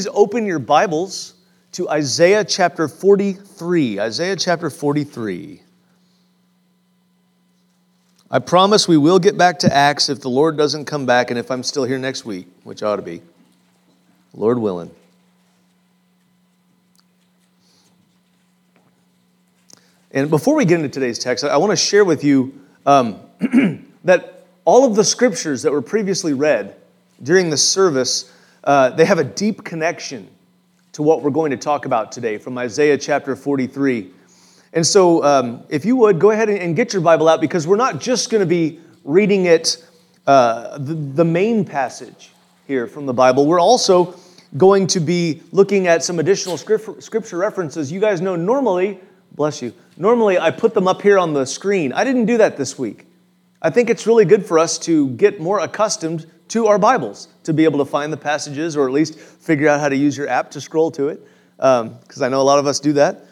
Please open your Bibles to Isaiah chapter 43. Isaiah chapter 43. I promise we will get back to Acts if the Lord doesn't come back and if I'm still here next week, which ought to be. Lord willing. And before we get into today's text, I want to share with you um, that all of the scriptures that were previously read during the service uh, they have a deep connection to what we're going to talk about today from Isaiah chapter 43. And so, um, if you would, go ahead and get your Bible out because we're not just going to be reading it, uh, the, the main passage here from the Bible. We're also going to be looking at some additional scripture references. You guys know normally, bless you, normally I put them up here on the screen. I didn't do that this week. I think it's really good for us to get more accustomed to our Bibles to be able to find the passages or at least figure out how to use your app to scroll to it, because um, I know a lot of us do that.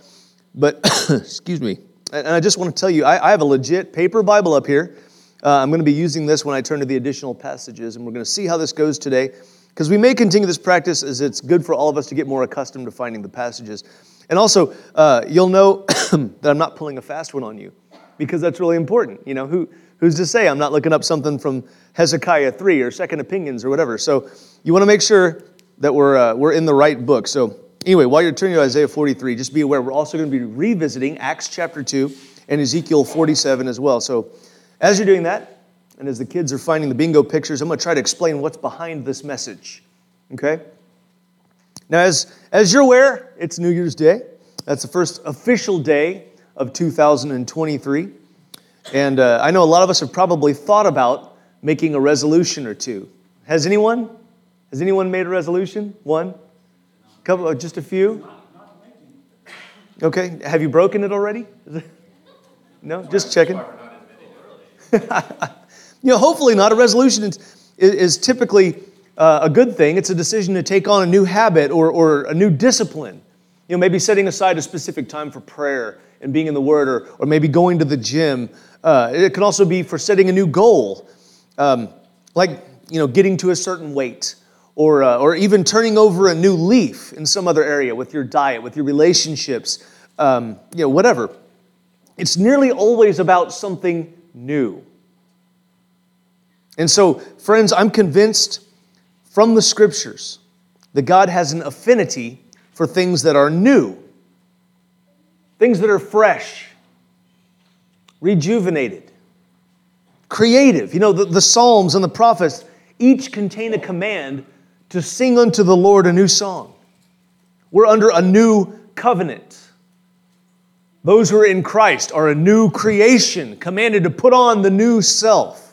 But, excuse me, and I just want to tell you, I, I have a legit paper Bible up here. Uh, I'm going to be using this when I turn to the additional passages, and we're going to see how this goes today, because we may continue this practice as it's good for all of us to get more accustomed to finding the passages. And also, uh, you'll know that I'm not pulling a fast one on you, because that's really important. You know, who, who's to say I'm not looking up something from Hezekiah 3 or Second Opinions or whatever. So you want to make sure that we're, uh, we're in the right book. So, anyway, while you're turning to Isaiah 43, just be aware we're also going to be revisiting Acts chapter 2 and Ezekiel 47 as well. So, as you're doing that, and as the kids are finding the bingo pictures, I'm going to try to explain what's behind this message. Okay? Now, as, as you're aware, it's New Year's Day. That's the first official day of 2023. And uh, I know a lot of us have probably thought about making a resolution or two. Has anyone? Has anyone made a resolution? One? Couple, just a few? Okay. Have you broken it already? No? Just checking. you know, hopefully not. A resolution is, is typically uh, a good thing. It's a decision to take on a new habit or, or a new discipline. You know, maybe setting aside a specific time for prayer and being in the Word, or, or maybe going to the gym. Uh, it can also be for setting a new goal um, like you know, getting to a certain weight, or, uh, or even turning over a new leaf in some other area with your diet, with your relationships, um, you know, whatever. It's nearly always about something new. And so, friends, I'm convinced from the scriptures that God has an affinity for things that are new, things that are fresh, rejuvenated creative. You know, the, the Psalms and the prophets each contain a command to sing unto the Lord a new song. We're under a new covenant. Those who are in Christ are a new creation, commanded to put on the new self.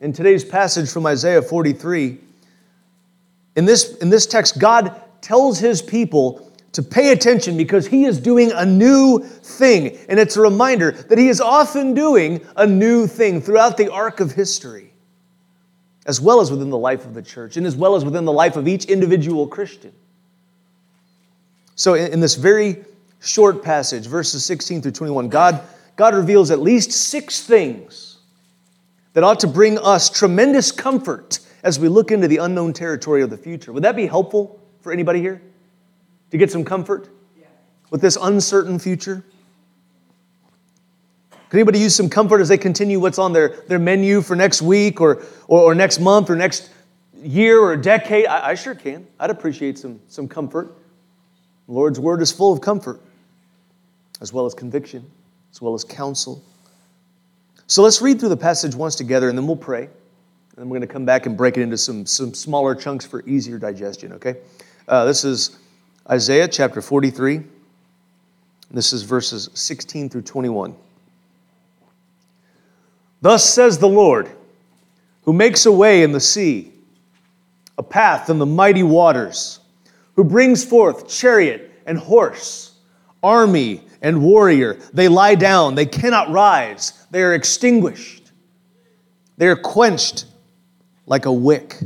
In today's passage from Isaiah 43, in this, in this text, God tells his people to pay attention because he is doing a new thing. And it's a reminder that he is often doing a new thing throughout the arc of history, as well as within the life of the church, and as well as within the life of each individual Christian. So, in, this very short passage, verses 16 through 21, God, God reveals at least six things that ought to bring us tremendous comfort as we look into the unknown territory of the future. Would that be helpful for anybody here? To get some comfort with this uncertain future? Could anybody use some comfort as they continue what's on their, their menu for next week or, or, or next month or next year or decade? I, I sure can. I'd appreciate some, some comfort. The Lord's word is full of comfort, as well as conviction, as well as counsel. So let's read through the passage once together and then we'll pray. And then we're going to come back and break it into some, some smaller chunks for easier digestion, okay? Uh, this is Isaiah chapter 43. This is verses 16 through 21. Thus says the Lord, who makes a way in the sea, a path in the mighty waters, who brings forth chariot and horse, army and warrior. They lie down, they cannot rise, they are extinguished, they are quenched like a wick.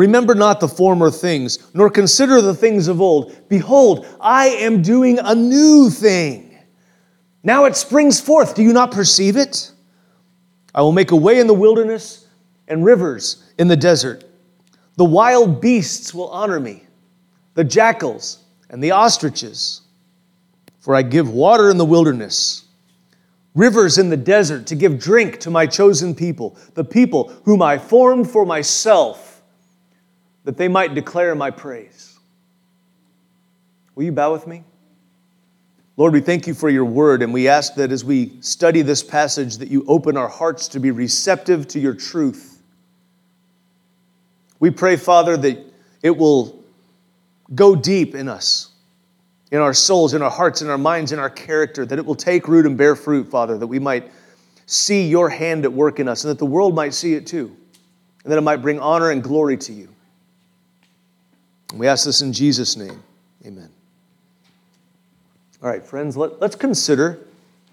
Remember not the former things, nor consider the things of old. Behold, I am doing a new thing. Now it springs forth. Do you not perceive it? I will make a way in the wilderness and rivers in the desert. The wild beasts will honor me, the jackals and the ostriches. For I give water in the wilderness, rivers in the desert to give drink to my chosen people, the people whom I formed for myself, that they might declare my praise. Will you bow with me? Lord, we thank you for your word, and we ask that as we study this passage, that you open our hearts to be receptive to your truth. We pray, Father, that it will go deep in us, in our souls, in our hearts, in our minds, in our character, that it will take root and bear fruit, Father, that we might see your hand at work in us, and that the world might see it too, and that it might bring honor and glory to you. We ask this in Jesus' name. Amen. All right, friends, let, us consider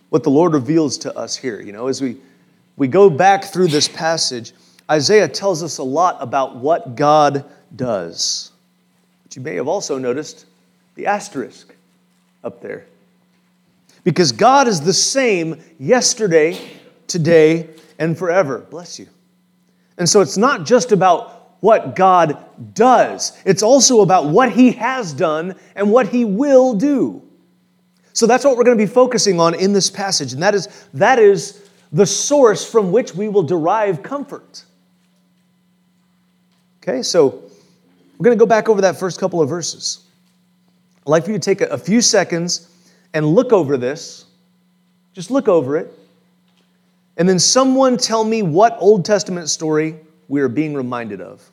what the Lord reveals to us here. You know, as we, we go back through this passage, Isaiah tells us a lot about what God does. But you may have also noticed the asterisk up there. Because God is the same yesterday, today, and forever. Bless you. And so it's not just about what God does, it's also about what He has done and what He will do. So that's what we're going to be focusing on in this passage, and that is, that is the source from which we will derive comfort. Okay, so we're going to go back over that first couple of verses. I'd like for you to take a, few seconds and look over this. Just look over it. And then someone tell me what Old Testament story we are being reminded of.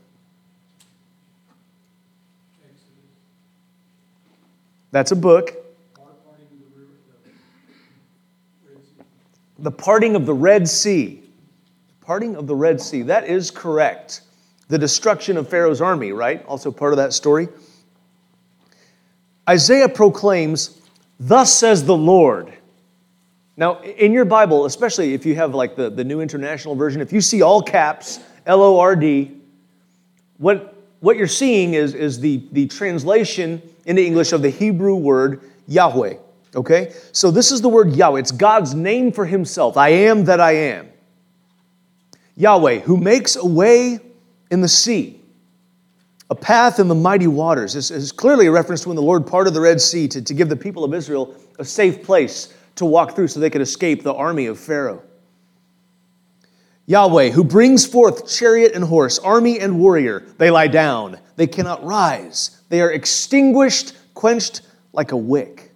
That's a book. the parting of the Red Sea. Parting of the Red Sea. That is correct. The destruction of Pharaoh's army, right? Also part of that story. Isaiah proclaims, Thus says the Lord. Now, in your Bible, especially if you have like the, the New International Version, if you see all caps, L O R D, what, what you're seeing is, is the, the translation into English of the Hebrew word Yahweh. Okay? So this is the word Yahweh. It's God's name for himself. I am that I am. Yahweh, who makes a way in the sea, a path in the mighty waters. This is clearly a reference to when the Lord parted the Red Sea to, to give the people of Israel a safe place to walk through so they could escape the army of Pharaoh. Yahweh, who brings forth chariot and horse, army and warrior, they lie down, they cannot rise, they are extinguished, quenched like a wick.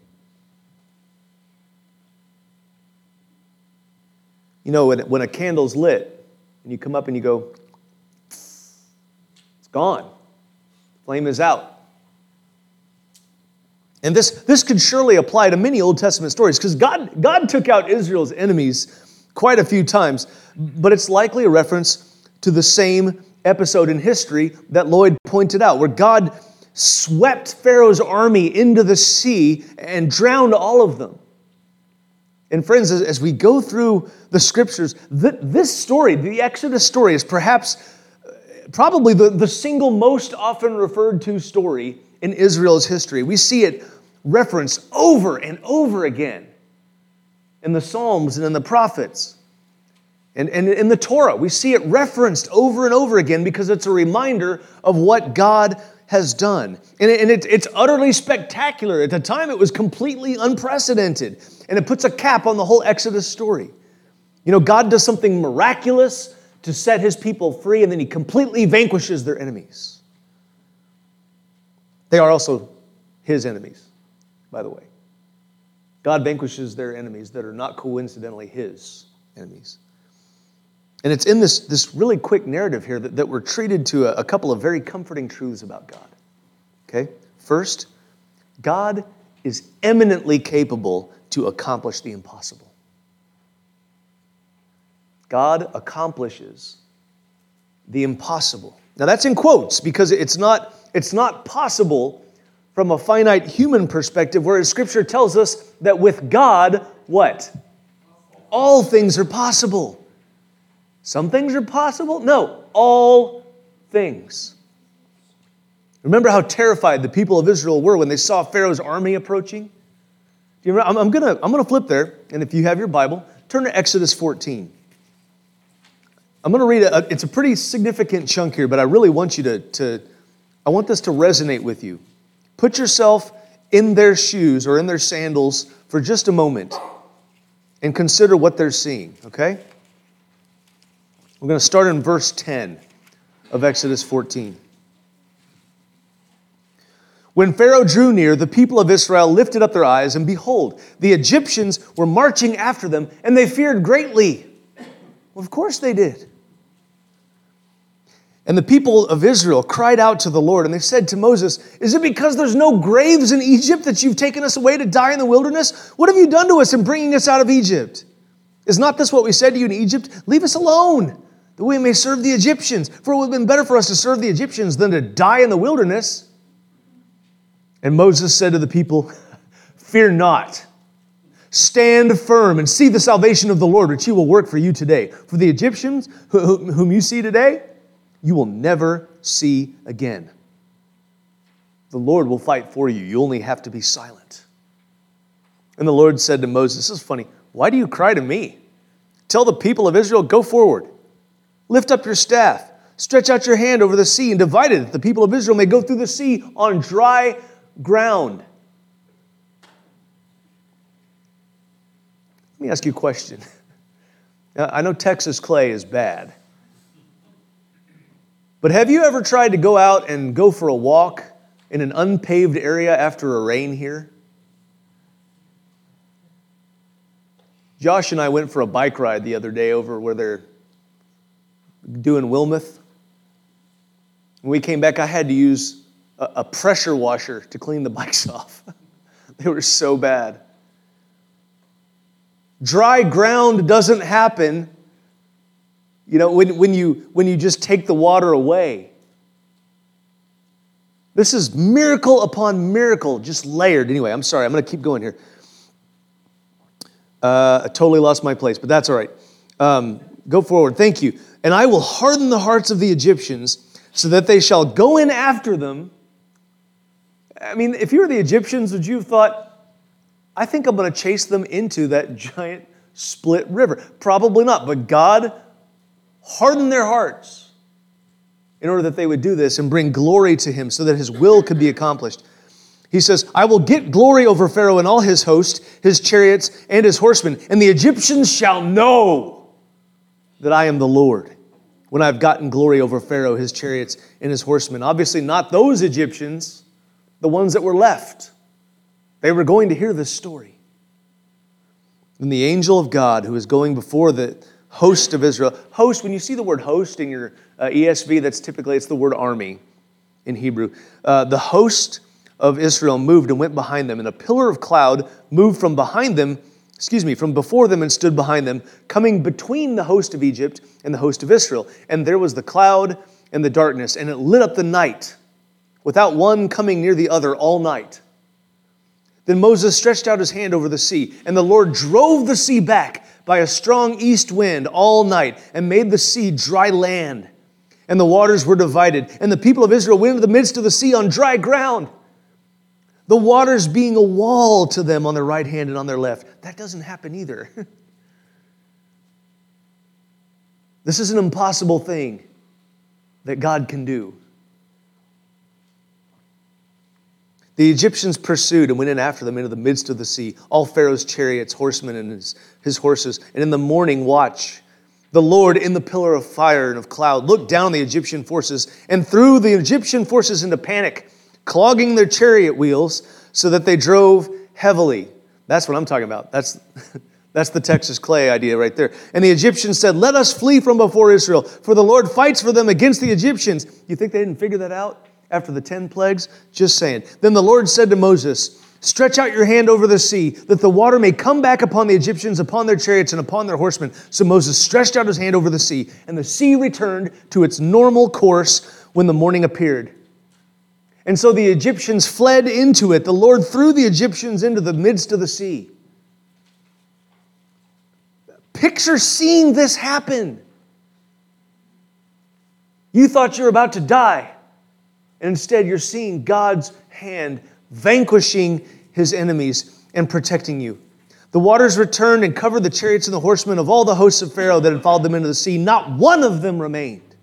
You know, when, a candle's lit and you come up and you go, it's gone. Flame is out. And this, this could surely apply to many Old Testament stories because God, God took out Israel's enemies quite a few times, but it's likely a reference to the same episode in history that Lloyd pointed out, where God swept Pharaoh's army into the sea and drowned all of them. And friends, as, we go through the scriptures, this story, the Exodus story, is perhaps, uh, probably the, the single most often referred to story in Israel's history. We see it referenced over and over again in the Psalms and in the prophets. And, and in the Torah, we see it referenced over and over again because it's a reminder of what God has done. And, it, and it, it's utterly spectacular. At the time, it was completely unprecedented. And it puts a cap on the whole Exodus story. You know, God does something miraculous to set his people free, and then he completely vanquishes their enemies. They are also his enemies, by the way. God vanquishes their enemies that are not coincidentally his enemies. And it's in this, this really quick narrative here that, that we're treated to a, a couple of very comforting truths about God. Okay? First, God is eminently capable to accomplish the impossible. God accomplishes the impossible. Now that's in quotes because it's not, it's not possible from a finite human perspective, whereas Scripture tells us that with God, what? All things are possible. Some things are possible? No, all things. Remember how terrified the people of Israel were when they saw Pharaoh's army approaching? Do you remember? I'm, to I'm gonna flip there, and if you have your Bible, turn to Exodus 14. I'm to read a, it's a pretty significant chunk here, but I really want you to, to, I want this to resonate with you. Put yourself in their shoes or in their sandals for just a moment and consider what they're seeing, okay? We're going to start in verse 10 of Exodus 14. When Pharaoh drew near, the people of Israel lifted up their eyes, and behold, the Egyptians were marching after them, and they feared greatly. Well, of course they did. And the people of Israel cried out to the Lord, and they said to Moses, Is it because there's no graves in Egypt that you've taken us away to die in the wilderness? What have you done to us in bringing us out of Egypt? Is not this what we said to you in Egypt? Leave us alone, that we may serve the Egyptians. For it would have been better for us to serve the Egyptians than to die in the wilderness. And Moses said to the people, Fear not. Stand firm and see the salvation of the Lord, which he will work for you today. For the Egyptians whom you see today, you will never see again. The Lord will fight for you. You only have to be silent. And the Lord said to Moses, This is funny. Why do you cry to me? Tell the people of Israel, Go forward. Lift up your staff. Stretch out your hand over the sea and divide it, that the people of Israel may go through the sea on dry ground. Let me ask you a question. I know Texas clay is bad. But have you ever tried to go out and go for a walk in an unpaved area after a rain here? Josh and I went for a bike ride the other day over where they're doing Wilmoth. When we came back, I had to use a, a pressure washer to clean the bikes off. they were so bad. Dry ground doesn't happen, you know, when, when, you, when you just take the water away. This is miracle upon miracle, just layered. Anyway, I'm sorry, I'm going to keep going here. Uh, I totally lost my place, but that's all right. Um, go forward. Thank you. And I will harden the hearts of the Egyptians so that they shall go in after them I mean, if you were the Egyptians, would you have thought, I think I'm going to chase them into that giant split river? Probably not. But God hardened their hearts in order that they would do this and bring glory to Him so that His will could be accomplished. He says, I will get glory over Pharaoh and all his host, his chariots, and his horsemen, and the Egyptians shall know that I am the Lord when I've gotten glory over Pharaoh, his chariots, and his horsemen. Obviously, not those Egyptians the ones that were left. They were going to hear this story. And the angel of God, who is going before the host of Israel, host, when you see the word host in your uh, ESV, that's typically, it's the word army in Hebrew. Uh, the host of Israel moved and went behind them, and a pillar of cloud moved from behind them, excuse me, from before them and stood behind them, coming between the host of Egypt and the host of Israel. And there was the cloud and the darkness, and it lit up the night without one coming near the other all night. Then Moses stretched out his hand over the sea, and the Lord drove the sea back by a strong east wind all night and made the sea dry land. And the waters were divided, and the people of Israel went into the midst of the sea on dry ground. The waters being a wall to them on their right hand and on their left. That doesn't happen either. this is an impossible thing that God can do. The Egyptians pursued and went in after them into the midst of the sea, all Pharaoh's chariots, horsemen, and his, his horses. And in the morning watch, the Lord in the pillar of fire and of cloud looked down the Egyptian forces and threw the Egyptian forces into panic, clogging their chariot wheels so that they drove heavily. That's what I'm talking about. That's, that's the Texas clay idea right there. And the Egyptians said, Let us flee from before Israel, for the Lord fights for them against the Egyptians. You think they didn't figure that out? After the 10 plagues? Just saying. Then the Lord said to Moses, Stretch out your hand over the sea, that the water may come back upon the Egyptians, upon their chariots, and upon their horsemen. So Moses stretched out his hand over the sea, and the sea returned to its normal course when the morning appeared. And so the Egyptians fled into it. The Lord threw the Egyptians into the midst of the sea. Picture seeing this happen. You thought you were about to die. And instead, you're seeing God's hand vanquishing his enemies and protecting you. The waters returned and covered the chariots and the horsemen of all the hosts of Pharaoh that had followed them into the sea. Not one of them remained.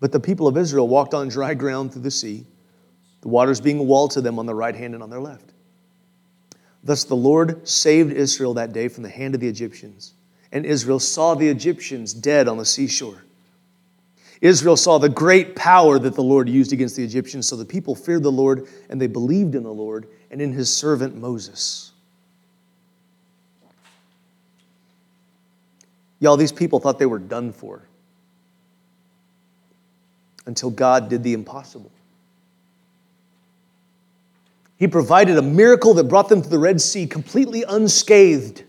But the people of Israel walked on dry ground through the sea, the waters being a wall to them on the right hand and on their left. Thus the Lord saved Israel that day from the hand of the Egyptians, and Israel saw the Egyptians dead on the seashore. Israel saw the great power that the Lord used against the Egyptians, so the people feared the Lord and they believed in the Lord and in his servant Moses. Y'all, these people thought they were done for until God did the impossible. He provided a miracle that brought them to the Red Sea completely unscathed,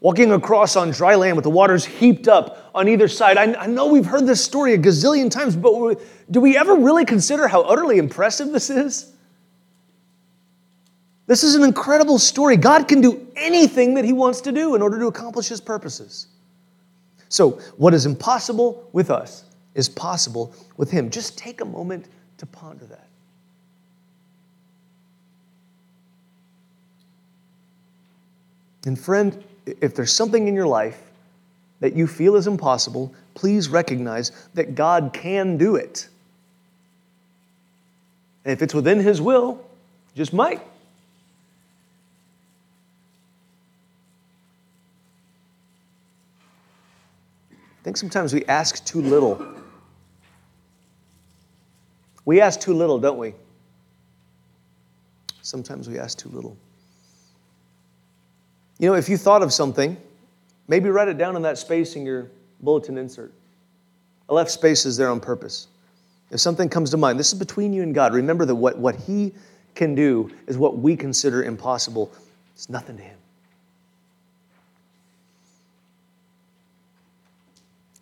walking across on dry land with the waters heaped up on either side. I, I know we've heard this story a gazillion times, but do we ever really consider how utterly impressive this is? This is an incredible story. God can do anything that He wants to do in order to accomplish His purposes. So, what is impossible with us is possible with Him. Just take a moment to ponder that. And, friend, if there's something in your life that you feel is impossible, please recognize that God can do it. And if it's within His will, just might. I think sometimes we ask too little. We ask too little, don't we? Sometimes we ask too little. You know, if you thought of something, maybe write it down in that space in your bulletin insert. I left spaces there on purpose. If something comes to mind, this is between you and God. Remember that what, what He can do is what we consider impossible. It's nothing to Him.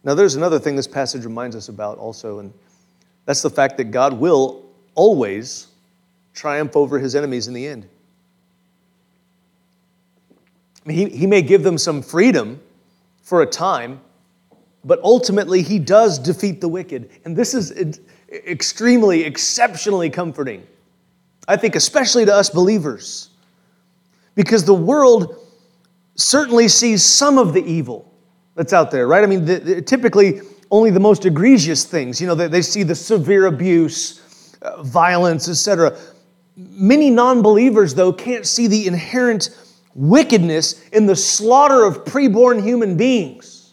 Now, there's another thing this passage reminds us about also, and that's the fact that God will always triumph over His enemies in the end. He, he may give them some freedom for a time, but ultimately he does defeat the wicked. And this is extremely, exceptionally comforting. I think, especially to us believers, because the world certainly sees some of the evil that's out there, right? I mean, the, the, typically only the most egregious things. You know, they, they see the severe abuse, uh, violence, etc. Many non believers, though, can't see the inherent wickedness in the slaughter of preborn human beings.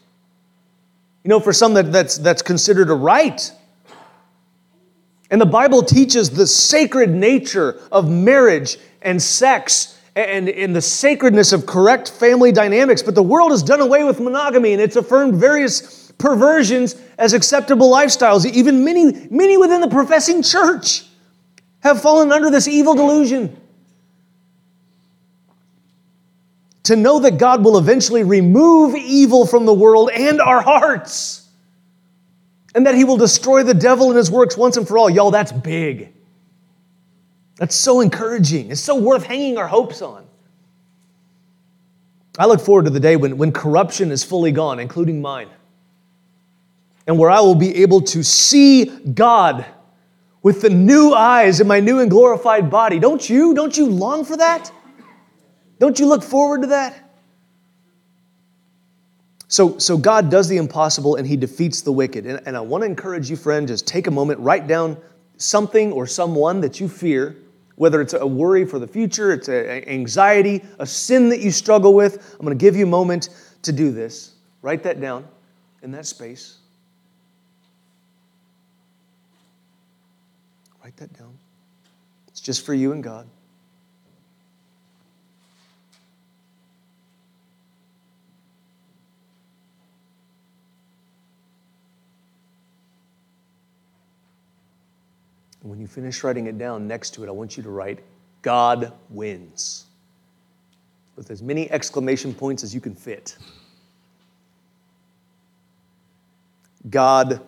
You know, for some that, that's, that's considered a right. And the Bible teaches the sacred nature of marriage and sex and in the sacredness of correct family dynamics. But the world has done away with monogamy and it's affirmed various perversions as acceptable lifestyles. Even many, many within the professing church have fallen under this evil delusion. To know that God will eventually remove evil from the world and our hearts, and that He will destroy the devil and his works once and for all. Y'all, that's big. That's so encouraging. It's so worth hanging our hopes on. I look forward to the day when, when corruption is fully gone, including mine, and where I will be able to see God with the new eyes in my new and glorified body. Don't you? Don't you long for that? Don't you look forward to that? So, so God does the impossible and he defeats the wicked. And, and I want to encourage you, friend, just take a moment, write down something or someone that you fear, whether it's a worry for the future, it's an anxiety, a sin that you struggle with. I'm going to give you a moment to do this. Write that down in that space. Write that down. It's just for you and God. And when you finish writing it down next to it, I want you to write, God wins, with as many exclamation points as you can fit. God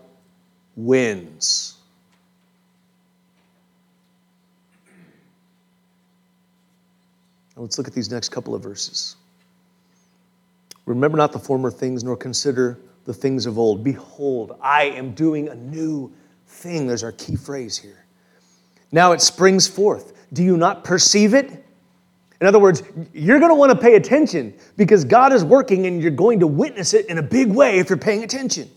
wins. Now let's look at these next couple of verses. Remember not the former things, nor consider the things of old. Behold, I am doing a new thing. There's our key phrase here. Now it springs forth. Do you not perceive it? In other words, you're going to want to pay attention because God is working and you're going to witness it in a big way if you're paying attention.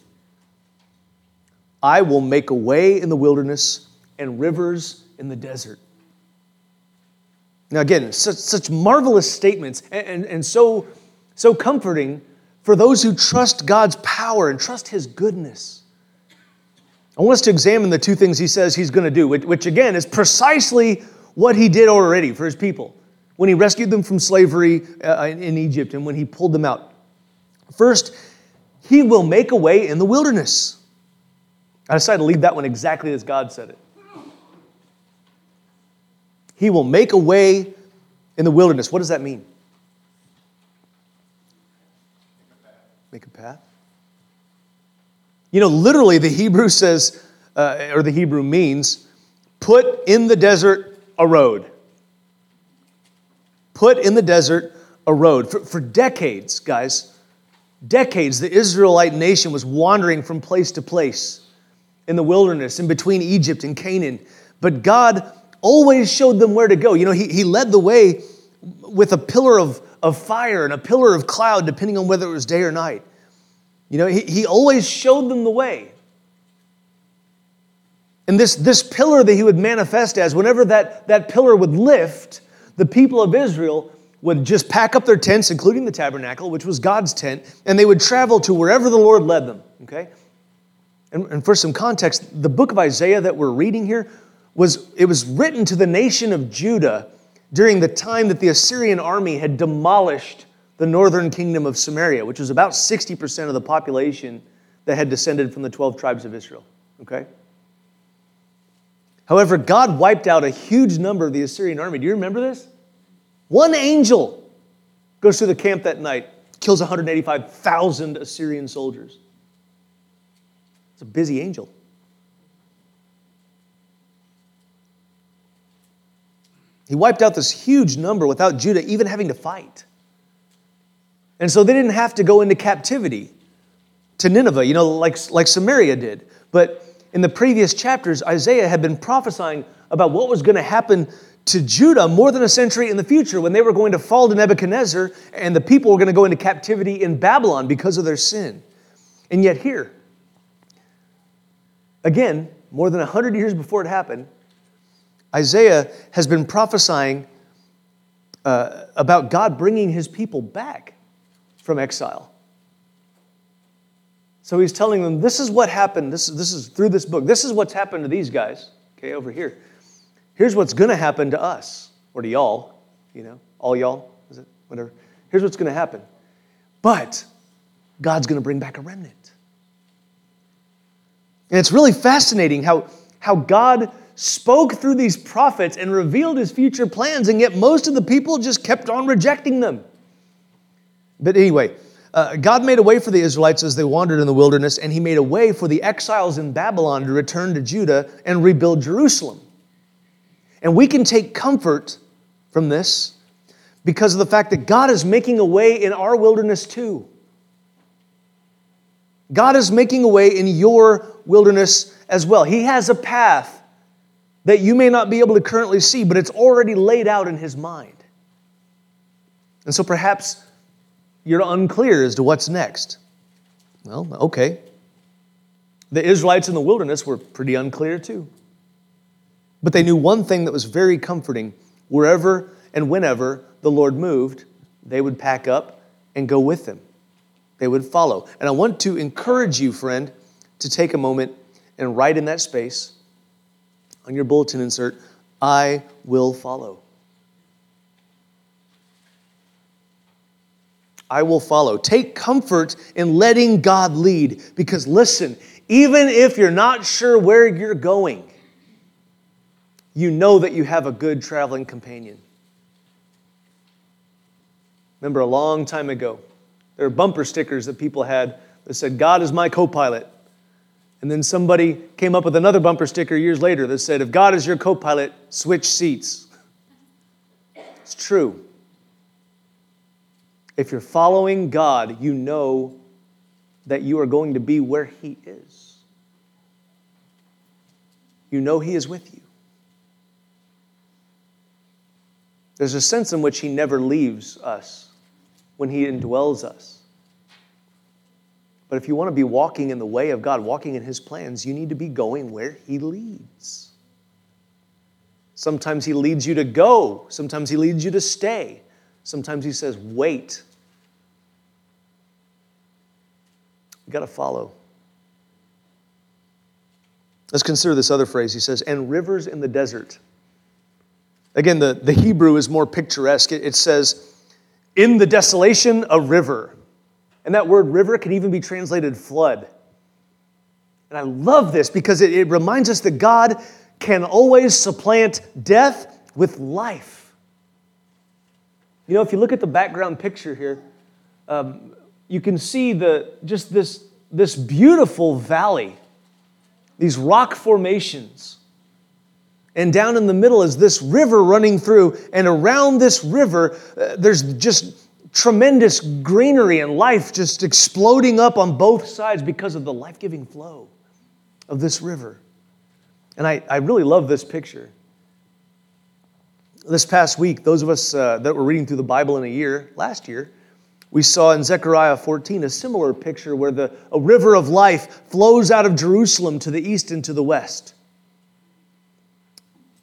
I will make a way in the wilderness and rivers in the desert. Now, again, such, such marvelous statements and, and, and so, so comforting for those who trust God's power and trust His goodness. I want us to examine the two things He says He's going to do, which, which again is precisely what He did already for His people when He rescued them from slavery uh, in Egypt and when He pulled them out. First, He will make a way in the wilderness. I decided to leave that one exactly as God said it. He will make a way in the wilderness. What does that mean? Make a path. You know, literally, the Hebrew says, uh, or the Hebrew means, put in the desert a road. Put in the desert a road. For, for decades, guys, decades, the Israelite nation was wandering from place to place in the wilderness, in between Egypt and Canaan. But God always showed them where to go. You know, he, he led the way with a pillar of, of fire and a pillar of cloud, depending on whether it was day or night. You know, he, he always showed them the way. And this, this pillar that he would manifest as, whenever that, that pillar would lift, the people of Israel would just pack up their tents, including the tabernacle, which was God's tent, and they would travel to wherever the Lord led them. Okay? And, and for some context, the book of Isaiah that we're reading here was it was written to the nation of Judah during the time that the Assyrian army had demolished the northern kingdom of Samaria, which was about 60% of the population that had descended from the 12 tribes of Israel. Okay? However, God wiped out a huge number of the Assyrian army. Do you remember this? One angel goes through the camp that night, kills 185,000 Assyrian soldiers. It's a busy angel. He wiped out this huge number without Judah even having to fight. And so they didn't have to go into captivity to Nineveh, you know, like, like Samaria did. But in the previous chapters, Isaiah had been prophesying about what was going to happen to Judah more than a century in the future when they were going to fall to Nebuchadnezzar and the people were going to go into captivity in Babylon because of their sin. And yet, here, again, more than 100 years before it happened, Isaiah has been prophesying uh, about God bringing his people back from exile. So he's telling them, this is what happened. This, this is through this book. This is what's happened to these guys, okay, over here. Here's what's going to happen to us, or to y'all, you know, all y'all, is it? Whatever. Here's what's going to happen. But God's going to bring back a remnant. And it's really fascinating how, how God spoke through these prophets and revealed his future plans, and yet most of the people just kept on rejecting them. But anyway, uh, God made a way for the Israelites as they wandered in the wilderness, and he made a way for the exiles in Babylon to return to Judah and rebuild Jerusalem. And we can take comfort from this because of the fact that God is making a way in our wilderness too. God is making a way in your wilderness as well. He has a path that you may not be able to currently see, but it's already laid out in his mind. And so perhaps you're unclear as to what's next. Well, okay. The Israelites in the wilderness were pretty unclear too. But they knew one thing that was very comforting wherever and whenever the Lord moved, they would pack up and go with him. They would follow. And I want to encourage you, friend, to take a moment and write in that space on your bulletin insert, I will follow. I will follow. Take comfort in letting God lead because listen, even if you're not sure where you're going, you know that you have a good traveling companion. Remember a long time ago, there were bumper stickers that people had that said, God is my co pilot. And then somebody came up with another bumper sticker years later that said, If God is your co pilot, switch seats. It's true. If you're following God, you know that you are going to be where He is. You know He is with you. There's a sense in which He never leaves us when He indwells us. But if you want to be walking in the way of God, walking in His plans, you need to be going where He leads. Sometimes He leads you to go, sometimes He leads you to stay, sometimes He says, wait. You got to follow. Let's consider this other phrase. He says, and rivers in the desert. Again, the, the Hebrew is more picturesque. It, it says, in the desolation, a river. And that word river can even be translated flood. And I love this because it, it reminds us that God can always supplant death with life. You know, if you look at the background picture here, um, you can see the, just this, this beautiful valley these rock formations. And down in the middle is this river running through, and around this river, uh, there's just tremendous greenery and life just exploding up on both sides because of the life giving flow of this river. And I, I really love this picture. This past week, those of us uh, that were reading through the Bible in a year, last year, we saw in Zechariah 14 a similar picture where the, a river of life flows out of Jerusalem to the east and to the west.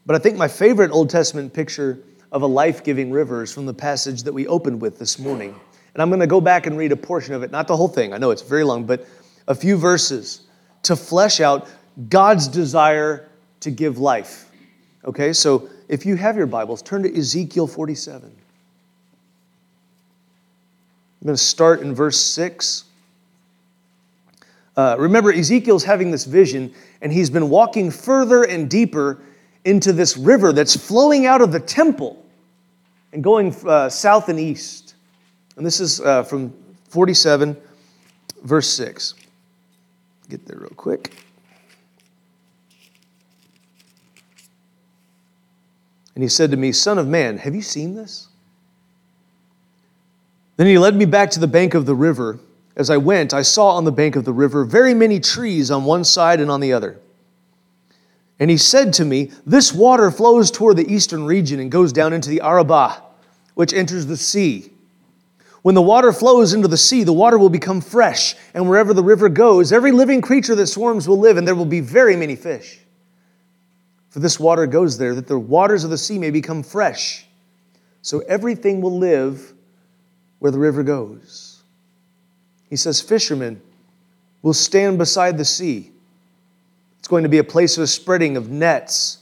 But I think my favorite Old Testament picture of a life giving river is from the passage that we opened with this morning. And I'm going to go back and read a portion of it, not the whole thing, I know it's very long, but a few verses to flesh out God's desire to give life. Okay, so if you have your Bibles, turn to Ezekiel 47. I'm going to start in verse 6. Uh, remember, Ezekiel's having this vision, and he's been walking further and deeper into this river that's flowing out of the temple and going uh, south and east. And this is uh, from 47, verse 6. Get there real quick. And he said to me, Son of man, have you seen this? Then he led me back to the bank of the river. As I went, I saw on the bank of the river very many trees on one side and on the other. And he said to me, This water flows toward the eastern region and goes down into the Arabah, which enters the sea. When the water flows into the sea, the water will become fresh, and wherever the river goes, every living creature that swarms will live, and there will be very many fish. For this water goes there, that the waters of the sea may become fresh. So everything will live where the river goes. He says, Fishermen will stand beside the sea. It's going to be a place of a spreading of nets,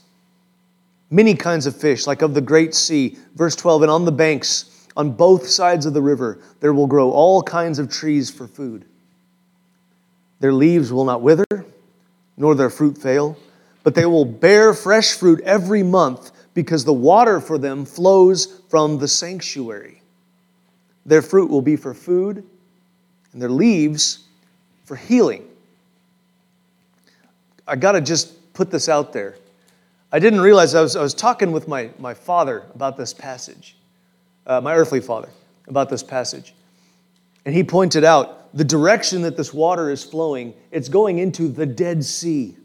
many kinds of fish, like of the great sea. Verse 12, and on the banks, on both sides of the river, there will grow all kinds of trees for food. Their leaves will not wither, nor their fruit fail, but they will bear fresh fruit every month because the water for them flows from the sanctuary. Their fruit will be for food, and their leaves for healing. I got to just put this out there. I didn't realize I was, I was talking with my, my father about this passage, uh, my earthly father, about this passage. And he pointed out the direction that this water is flowing, it's going into the Dead Sea.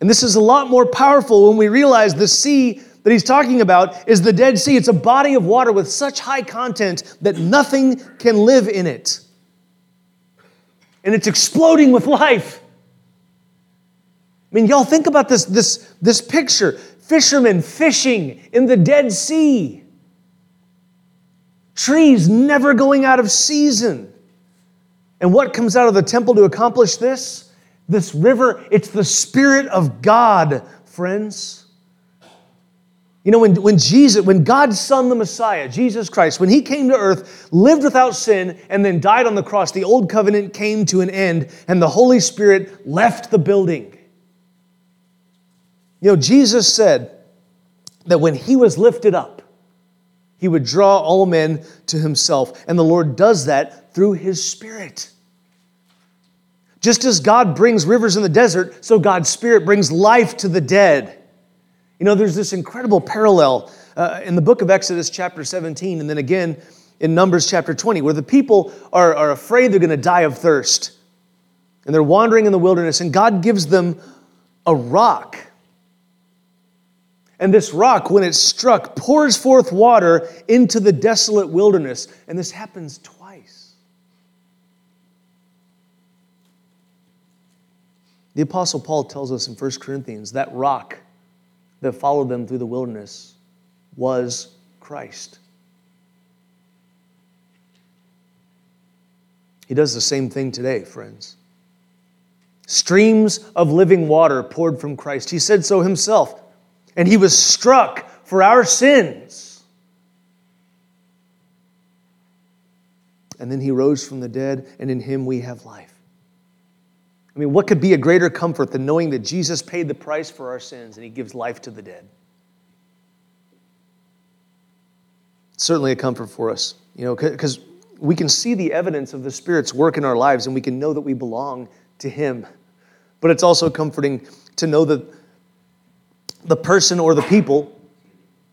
And this is a lot more powerful when we realize the sea that he's talking about is the Dead Sea. It's a body of water with such high content that nothing can live in it. And it's exploding with life. I mean, y'all think about this, this, this picture fishermen fishing in the Dead Sea, trees never going out of season. And what comes out of the temple to accomplish this? This river, it's the Spirit of God, friends. You know, when, when Jesus, when God's Son, the Messiah, Jesus Christ, when he came to earth, lived without sin, and then died on the cross, the old covenant came to an end, and the Holy Spirit left the building. You know, Jesus said that when he was lifted up, he would draw all men to himself. And the Lord does that through his Spirit. Just as God brings rivers in the desert, so God's Spirit brings life to the dead. You know, there's this incredible parallel uh, in the book of Exodus, chapter 17, and then again in Numbers, chapter 20, where the people are, are afraid they're going to die of thirst. And they're wandering in the wilderness, and God gives them a rock. And this rock, when it's struck, pours forth water into the desolate wilderness. And this happens The Apostle Paul tells us in 1 Corinthians that rock that followed them through the wilderness was Christ. He does the same thing today, friends. Streams of living water poured from Christ. He said so himself. And he was struck for our sins. And then he rose from the dead, and in him we have life. I mean, what could be a greater comfort than knowing that Jesus paid the price for our sins and he gives life to the dead? It's certainly a comfort for us, you know, because we can see the evidence of the Spirit's work in our lives and we can know that we belong to Him. But it's also comforting to know that the person or the people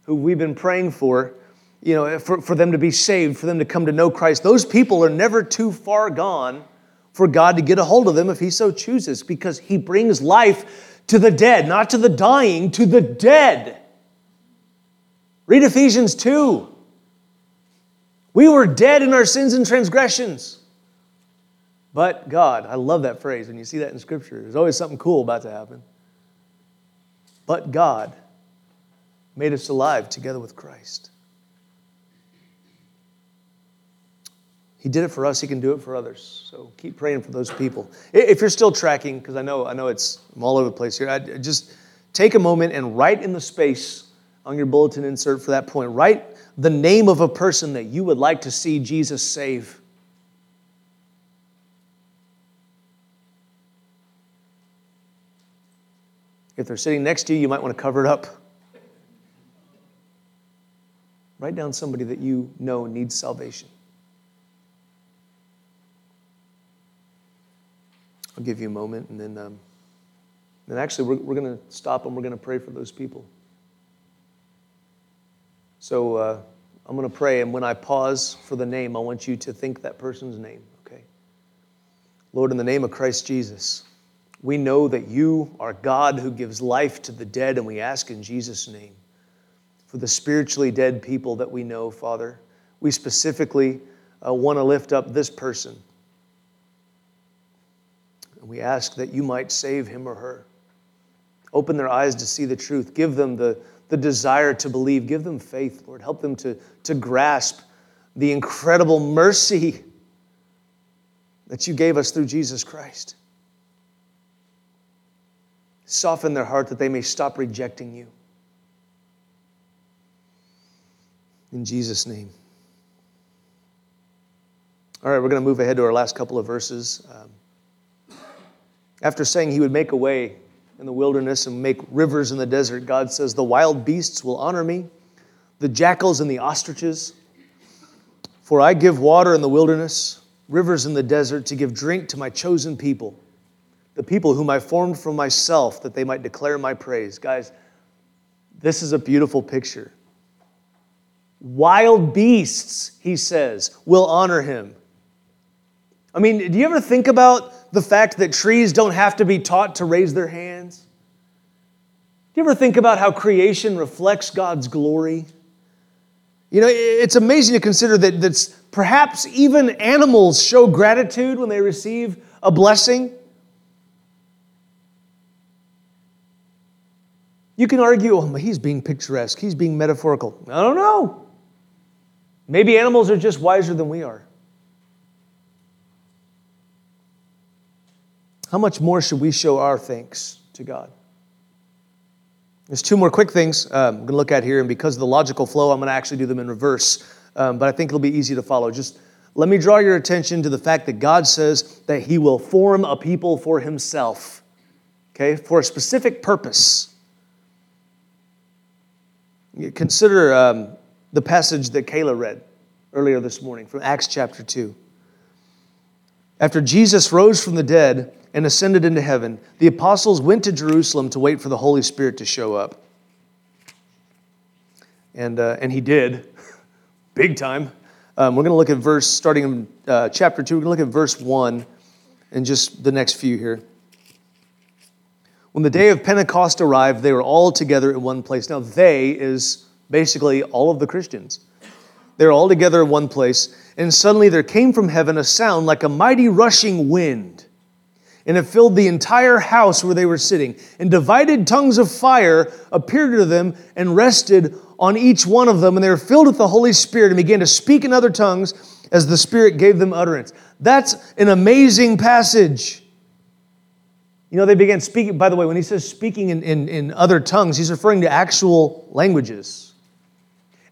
who we've been praying for, you know, for, for them to be saved, for them to come to know Christ, those people are never too far gone for God to get a hold of them if He so chooses, because He brings life to the dead, not to the dying, to the dead. Read Ephesians 2. We were dead in our sins and transgressions. But God, I love that phrase when you see that in Scripture. There's always something cool about to happen. But God made us alive together with Christ. He did it for us, He can do it for others. So keep praying for those people. If you're still tracking, because I know, I know it's I'm all over the place here, I just take a moment and write in the space on your bulletin insert for that point. Write the name of a person that you would like to see Jesus save. If they're sitting next to you, you might want to cover it up. Write down somebody that you know needs salvation. I'll give you a moment, and then, um, then actually, we're, we're going to stop and we're going to pray for those people. So uh, I'm going to pray, and when I pause for the name, I want you to think that person's name, okay? Lord, in the name of Christ Jesus, we know that you are God who gives life to the dead, and we ask in Jesus' name for the spiritually dead people that we know, Father. We specifically uh, want to lift up this person. We ask that you might save him or her. Open their eyes to see the truth. Give them the the desire to believe. Give them faith, Lord. Help them to, to grasp the incredible mercy that you gave us through Jesus Christ. Soften their heart that they may stop rejecting you. In Jesus' name. All right, we're going to move ahead to our last couple of verses. Um, after saying he would make a way in the wilderness and make rivers in the desert, God says, The wild beasts will honor me, the jackals and the ostriches. For I give water in the wilderness, rivers in the desert, to give drink to my chosen people, the people whom I formed for myself, that they might declare my praise. Guys, this is a beautiful picture. Wild beasts, he says, will honor him. I mean, do you ever think about the fact that trees don't have to be taught to raise their hands? Do you ever think about how creation reflects God's glory? You know, it's amazing to consider that that's perhaps even animals show gratitude when they receive a blessing. You can argue, oh, he's being picturesque, he's being metaphorical. I don't know. Maybe animals are just wiser than we are. How much more should we show our thanks to God? There's two more quick things um, I'm going to look at here, and because of the logical flow, I'm going to actually do them in reverse, um, but I think it'll be easy to follow. Just let me draw your attention to the fact that God says that He will form a people for Himself, okay, for a specific purpose. Consider um, the passage that Kayla read earlier this morning from Acts chapter 2. After Jesus rose from the dead, and ascended into heaven, the apostles went to Jerusalem to wait for the Holy Spirit to show up. And, uh, and he did, big time. Um, we're going to look at verse, starting in uh, chapter 2, we're going to look at verse 1 and just the next few here. when the day of Pentecost arrived, they were all together in one place. Now, they is basically all of the Christians. They're all together in one place, and suddenly there came from heaven a sound like a mighty rushing wind, and it filled the entire house where they were sitting. And divided tongues of fire appeared to them and rested on each one of them, and they were filled with the Holy Spirit and began to speak in other tongues as the Spirit gave them utterance. That's an amazing passage. You know, they began speaking, by the way, when he says speaking in, in, in other tongues, he's referring to actual languages.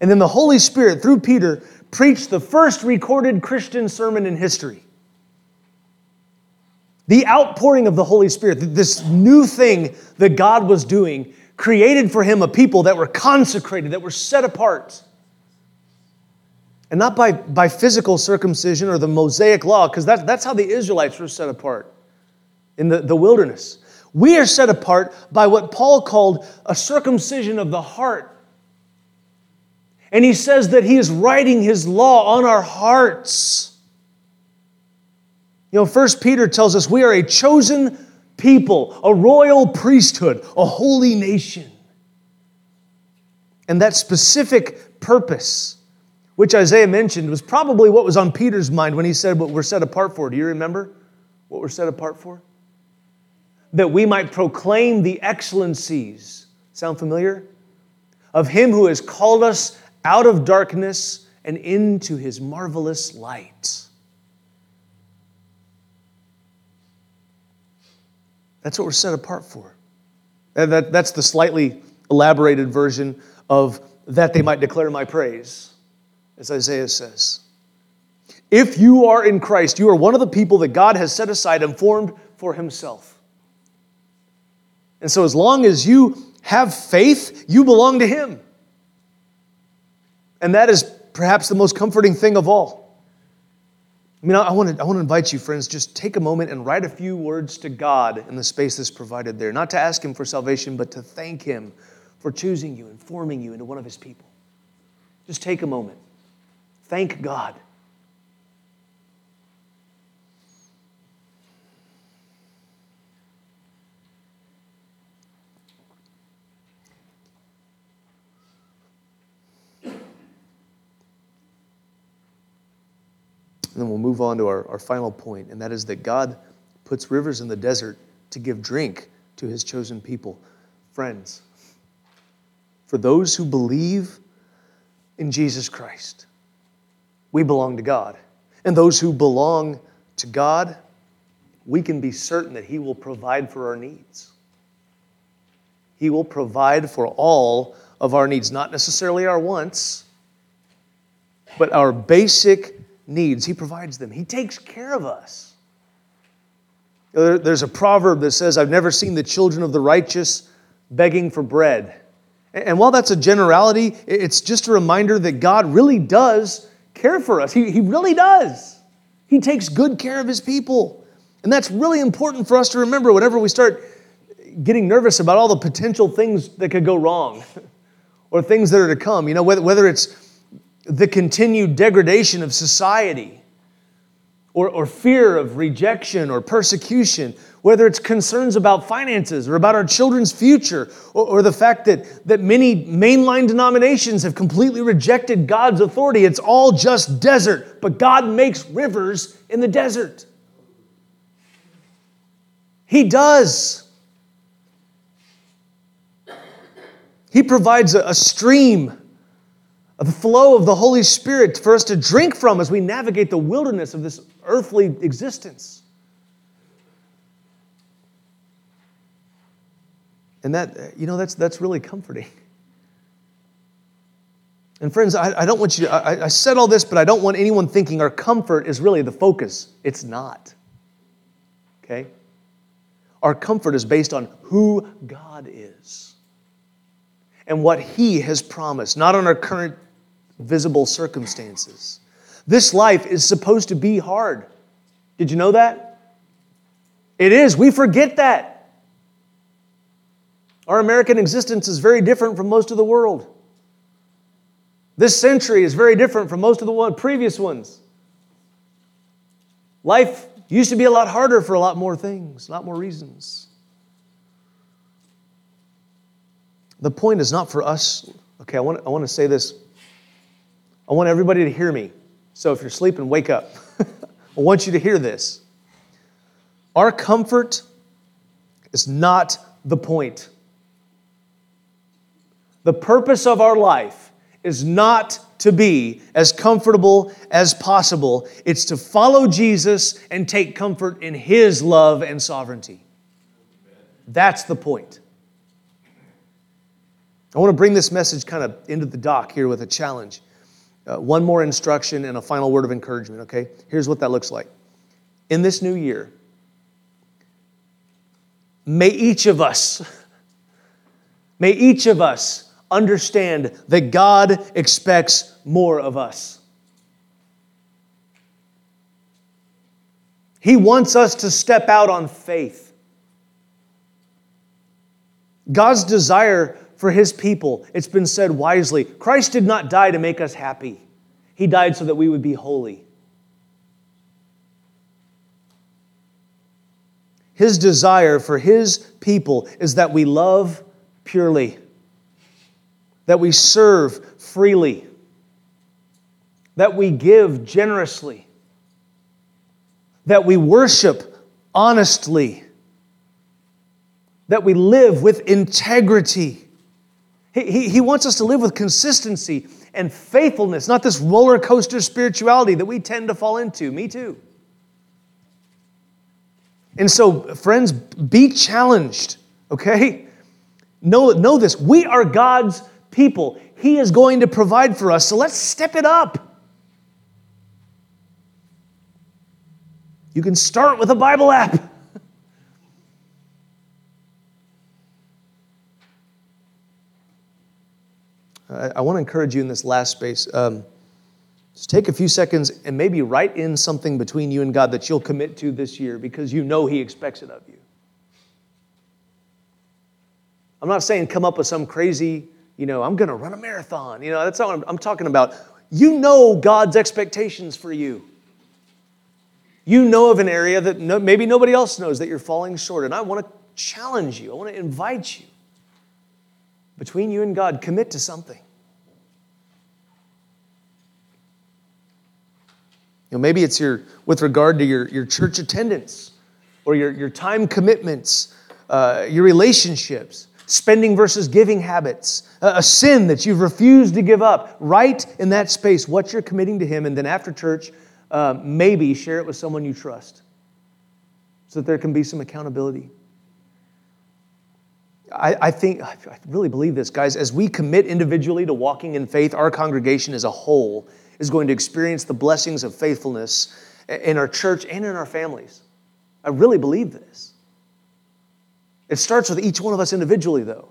And then the Holy Spirit, through Peter, preached the first recorded Christian sermon in history. The outpouring of the Holy Spirit, this new thing that God was doing, created for him a people that were consecrated, that were set apart. And not by, by physical circumcision or the Mosaic law, because that, that's how the Israelites were set apart in the, the wilderness. We are set apart by what Paul called a circumcision of the heart. And he says that he is writing his law on our hearts. You know, First Peter tells us we are a chosen people, a royal priesthood, a holy nation. And that specific purpose, which Isaiah mentioned, was probably what was on Peter's mind when he said what we're set apart for. Do you remember what we're set apart for? that we might proclaim the excellencies. Sound familiar? Of him who has called us out of darkness and into his marvelous light. That's what we're set apart for. And that, that's the slightly elaborated version of that they might declare my praise, as Isaiah says. If you are in Christ, you are one of the people that God has set aside and formed for himself. And so, as long as you have faith, you belong to Him. And that is perhaps the most comforting thing of all. I mean, I want to, I want to invite you, friends, just take a moment and write a few words to God in the space that's provided there. Not to ask Him for salvation, but to thank Him for choosing you and forming you into one of His people. Just take a moment. Thank God. And then we'll move on to our, our final point, and that is that God puts rivers in the desert to give drink to his chosen people. Friends, for those who believe in Jesus Christ, we belong to God. And those who belong to God, we can be certain that He will provide for our needs. He will provide for all of our needs, not necessarily our wants, but our basic needs. He provides them, He takes care of us. There's a proverb that says, I've never seen the children of the righteous begging for bread. And while that's a generality, it's just a reminder that God really does care for us. He, he really does. He takes good care of His people. And that's really important for us to remember whenever we start getting nervous about all the potential things that could go wrong or things that are to come. You know, whether, whether it's the continued degradation of society, or, or fear of rejection or persecution, whether it's concerns about finances or about our children's future, or, or, the fact that, that many mainline denominations have completely rejected God's authority. It's all just desert, but God makes rivers in the desert. He does. He provides a, a stream the flow of the Holy Spirit for us to drink from as we navigate the wilderness of this earthly existence. And that, you know, that's, that's really comforting. And friends, I, I don't want you to, I, I said all this, but I don't want anyone thinking our comfort is really the focus. It's not. Okay? Our comfort is based on who God is and what He has promised, not on our current visible circumstances. This life is supposed to be hard. Did you know that? It is. We forget that. Our American existence is very different from most of the world. This century is very different from most of the one, previous ones. Life used to be a lot harder for a lot more things, a lot more reasons. The point is not for us. Okay, I want, I want to say this. I want everybody to hear me. So if you're sleeping, wake up. I want you to hear this. Our comfort is not the point. The purpose of our life is not to be as comfortable as possible. It's to follow Jesus and take comfort in His love and sovereignty. That's the point. I want to bring this message kind of into the dock here with a challenge. Uh, one more instruction and a final word of encouragement, okay? Here's what that looks like. In this new year, may each of us, may each of us understand that God expects more of us. He wants us to step out on faith. God's desire for his people, it's been said wisely Christ did not die to make us happy, he died so that we would be holy. His desire for his people is that we love purely that we serve freely, that we give generously, that we worship honestly, that we live with integrity. He, he, wants us to live with consistency and faithfulness, not this roller coaster spirituality that we tend to fall into. Me too. And so, friends, be challenged, okay? Know, know this. We are God's people. He is going to provide for us, so let's step it up. You can start with a Bible app. I, I want to encourage you in this last space. Um, just take a few seconds and maybe write in something between you and God that you'll commit to this year because you know He expects it of you. I'm not saying come up with some crazy you know, I'm going to run a marathon. You know, that's not what I'm, I'm talking about. You know God's expectations for you. You know of an area that no, maybe nobody else knows that you're falling short. And I want to challenge you, I want to invite you. Between you and God, commit to something. Know, maybe it's your with regard to your, your church attendance or your, your time commitments, uh, your relationships spending versus giving habits, a sin that you've refused to give up. Write in that space, what you're committing to Him, and then after church, uh, maybe share it with someone you trust so that there can be some accountability. I, I think, I really believe this, guys. As we commit individually to walking in faith, our congregation as a whole is going to experience the blessings of faithfulness in our church and in our families. I really believe this. It starts with each one of us individually, though.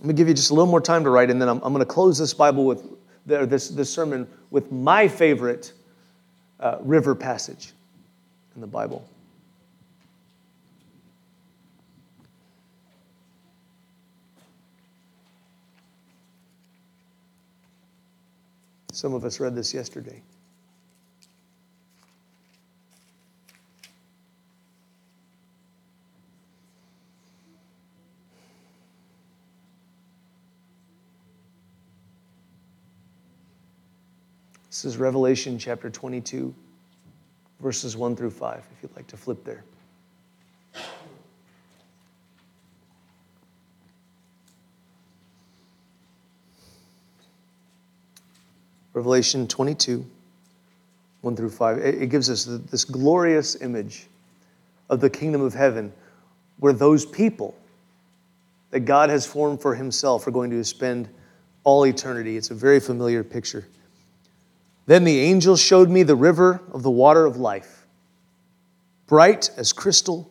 Let me give you just a little more time to write, and then I'm, I'm going to close this Bible with this, this sermon with my favorite uh, river passage in the Bible. Some of us read this yesterday. This is Revelation chapter 22, verses 1 through 5, if you'd like to flip there. Revelation 22, 1 through 5. It gives us this glorious image of the kingdom of heaven where those people that God has formed for himself are going to spend all eternity. It's a very familiar picture. Then the angel showed me the river of the water of life, bright as crystal,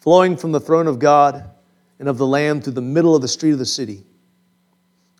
flowing from the throne of God and of the Lamb through the middle of the street of the city.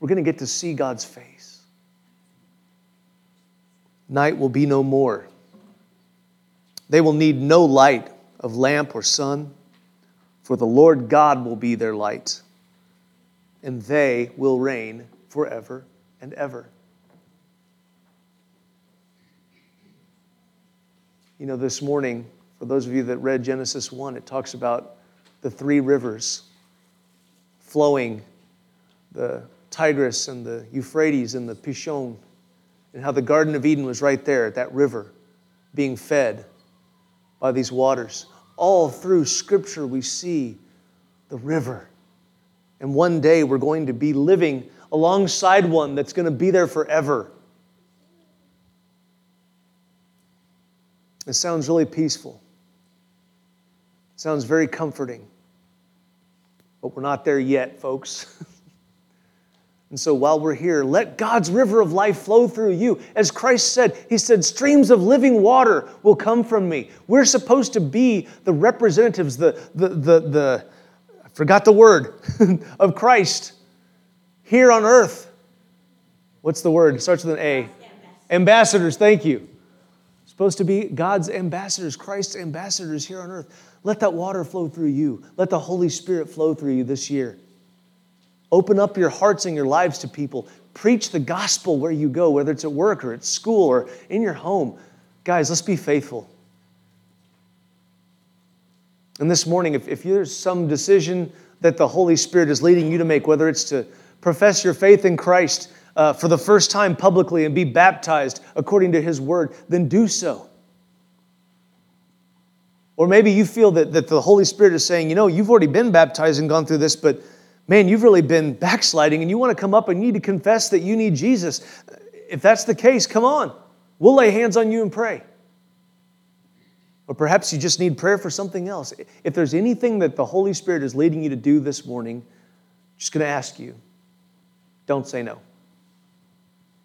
We're going to get to see God's face. Night will be no more. They will need no light of lamp or sun, for the Lord God will be their light, and they will reign forever and ever. You know, this morning, for those of you that read Genesis 1, it talks about the three rivers flowing the Tigris and the Euphrates and the Pishon, and how the Garden of Eden was right there at that river being fed by these waters. All through Scripture, we see the river. And one day we're going to be living alongside one that's going to be there forever. It sounds really peaceful. It sounds very comforting. But we're not there yet, folks. and so while we're here, let God's river of life flow through you. As Christ said, He said, streams of living water will come from me. We're supposed to be the representatives, the, the, the, the I forgot the word, of Christ here on earth. What's the word? It starts with an A. Ambassadors, ambassadors thank you. Supposed to be God's ambassadors, Christ's ambassadors here on earth. Let that water flow through you. Let the Holy Spirit flow through you this year. Open up your hearts and your lives to people. Preach the gospel where you go, whether it's at work or at school or in your home. Guys, let's be faithful. And this morning, if, if there's some decision that the Holy Spirit is leading you to make, whether it's to profess your faith in Christ uh, for the first time publicly and be baptized according to His word, then do so. Or maybe you feel that, that the Holy Spirit is saying, you know, you've already been baptized and gone through this, but man, you've really been backsliding and you want to come up and need to confess that you need Jesus. If that's the case, come on. We'll lay hands on you and pray. Or perhaps you just need prayer for something else. If there's anything that the Holy Spirit is leading you to do this morning, I'm just going to ask you don't say no.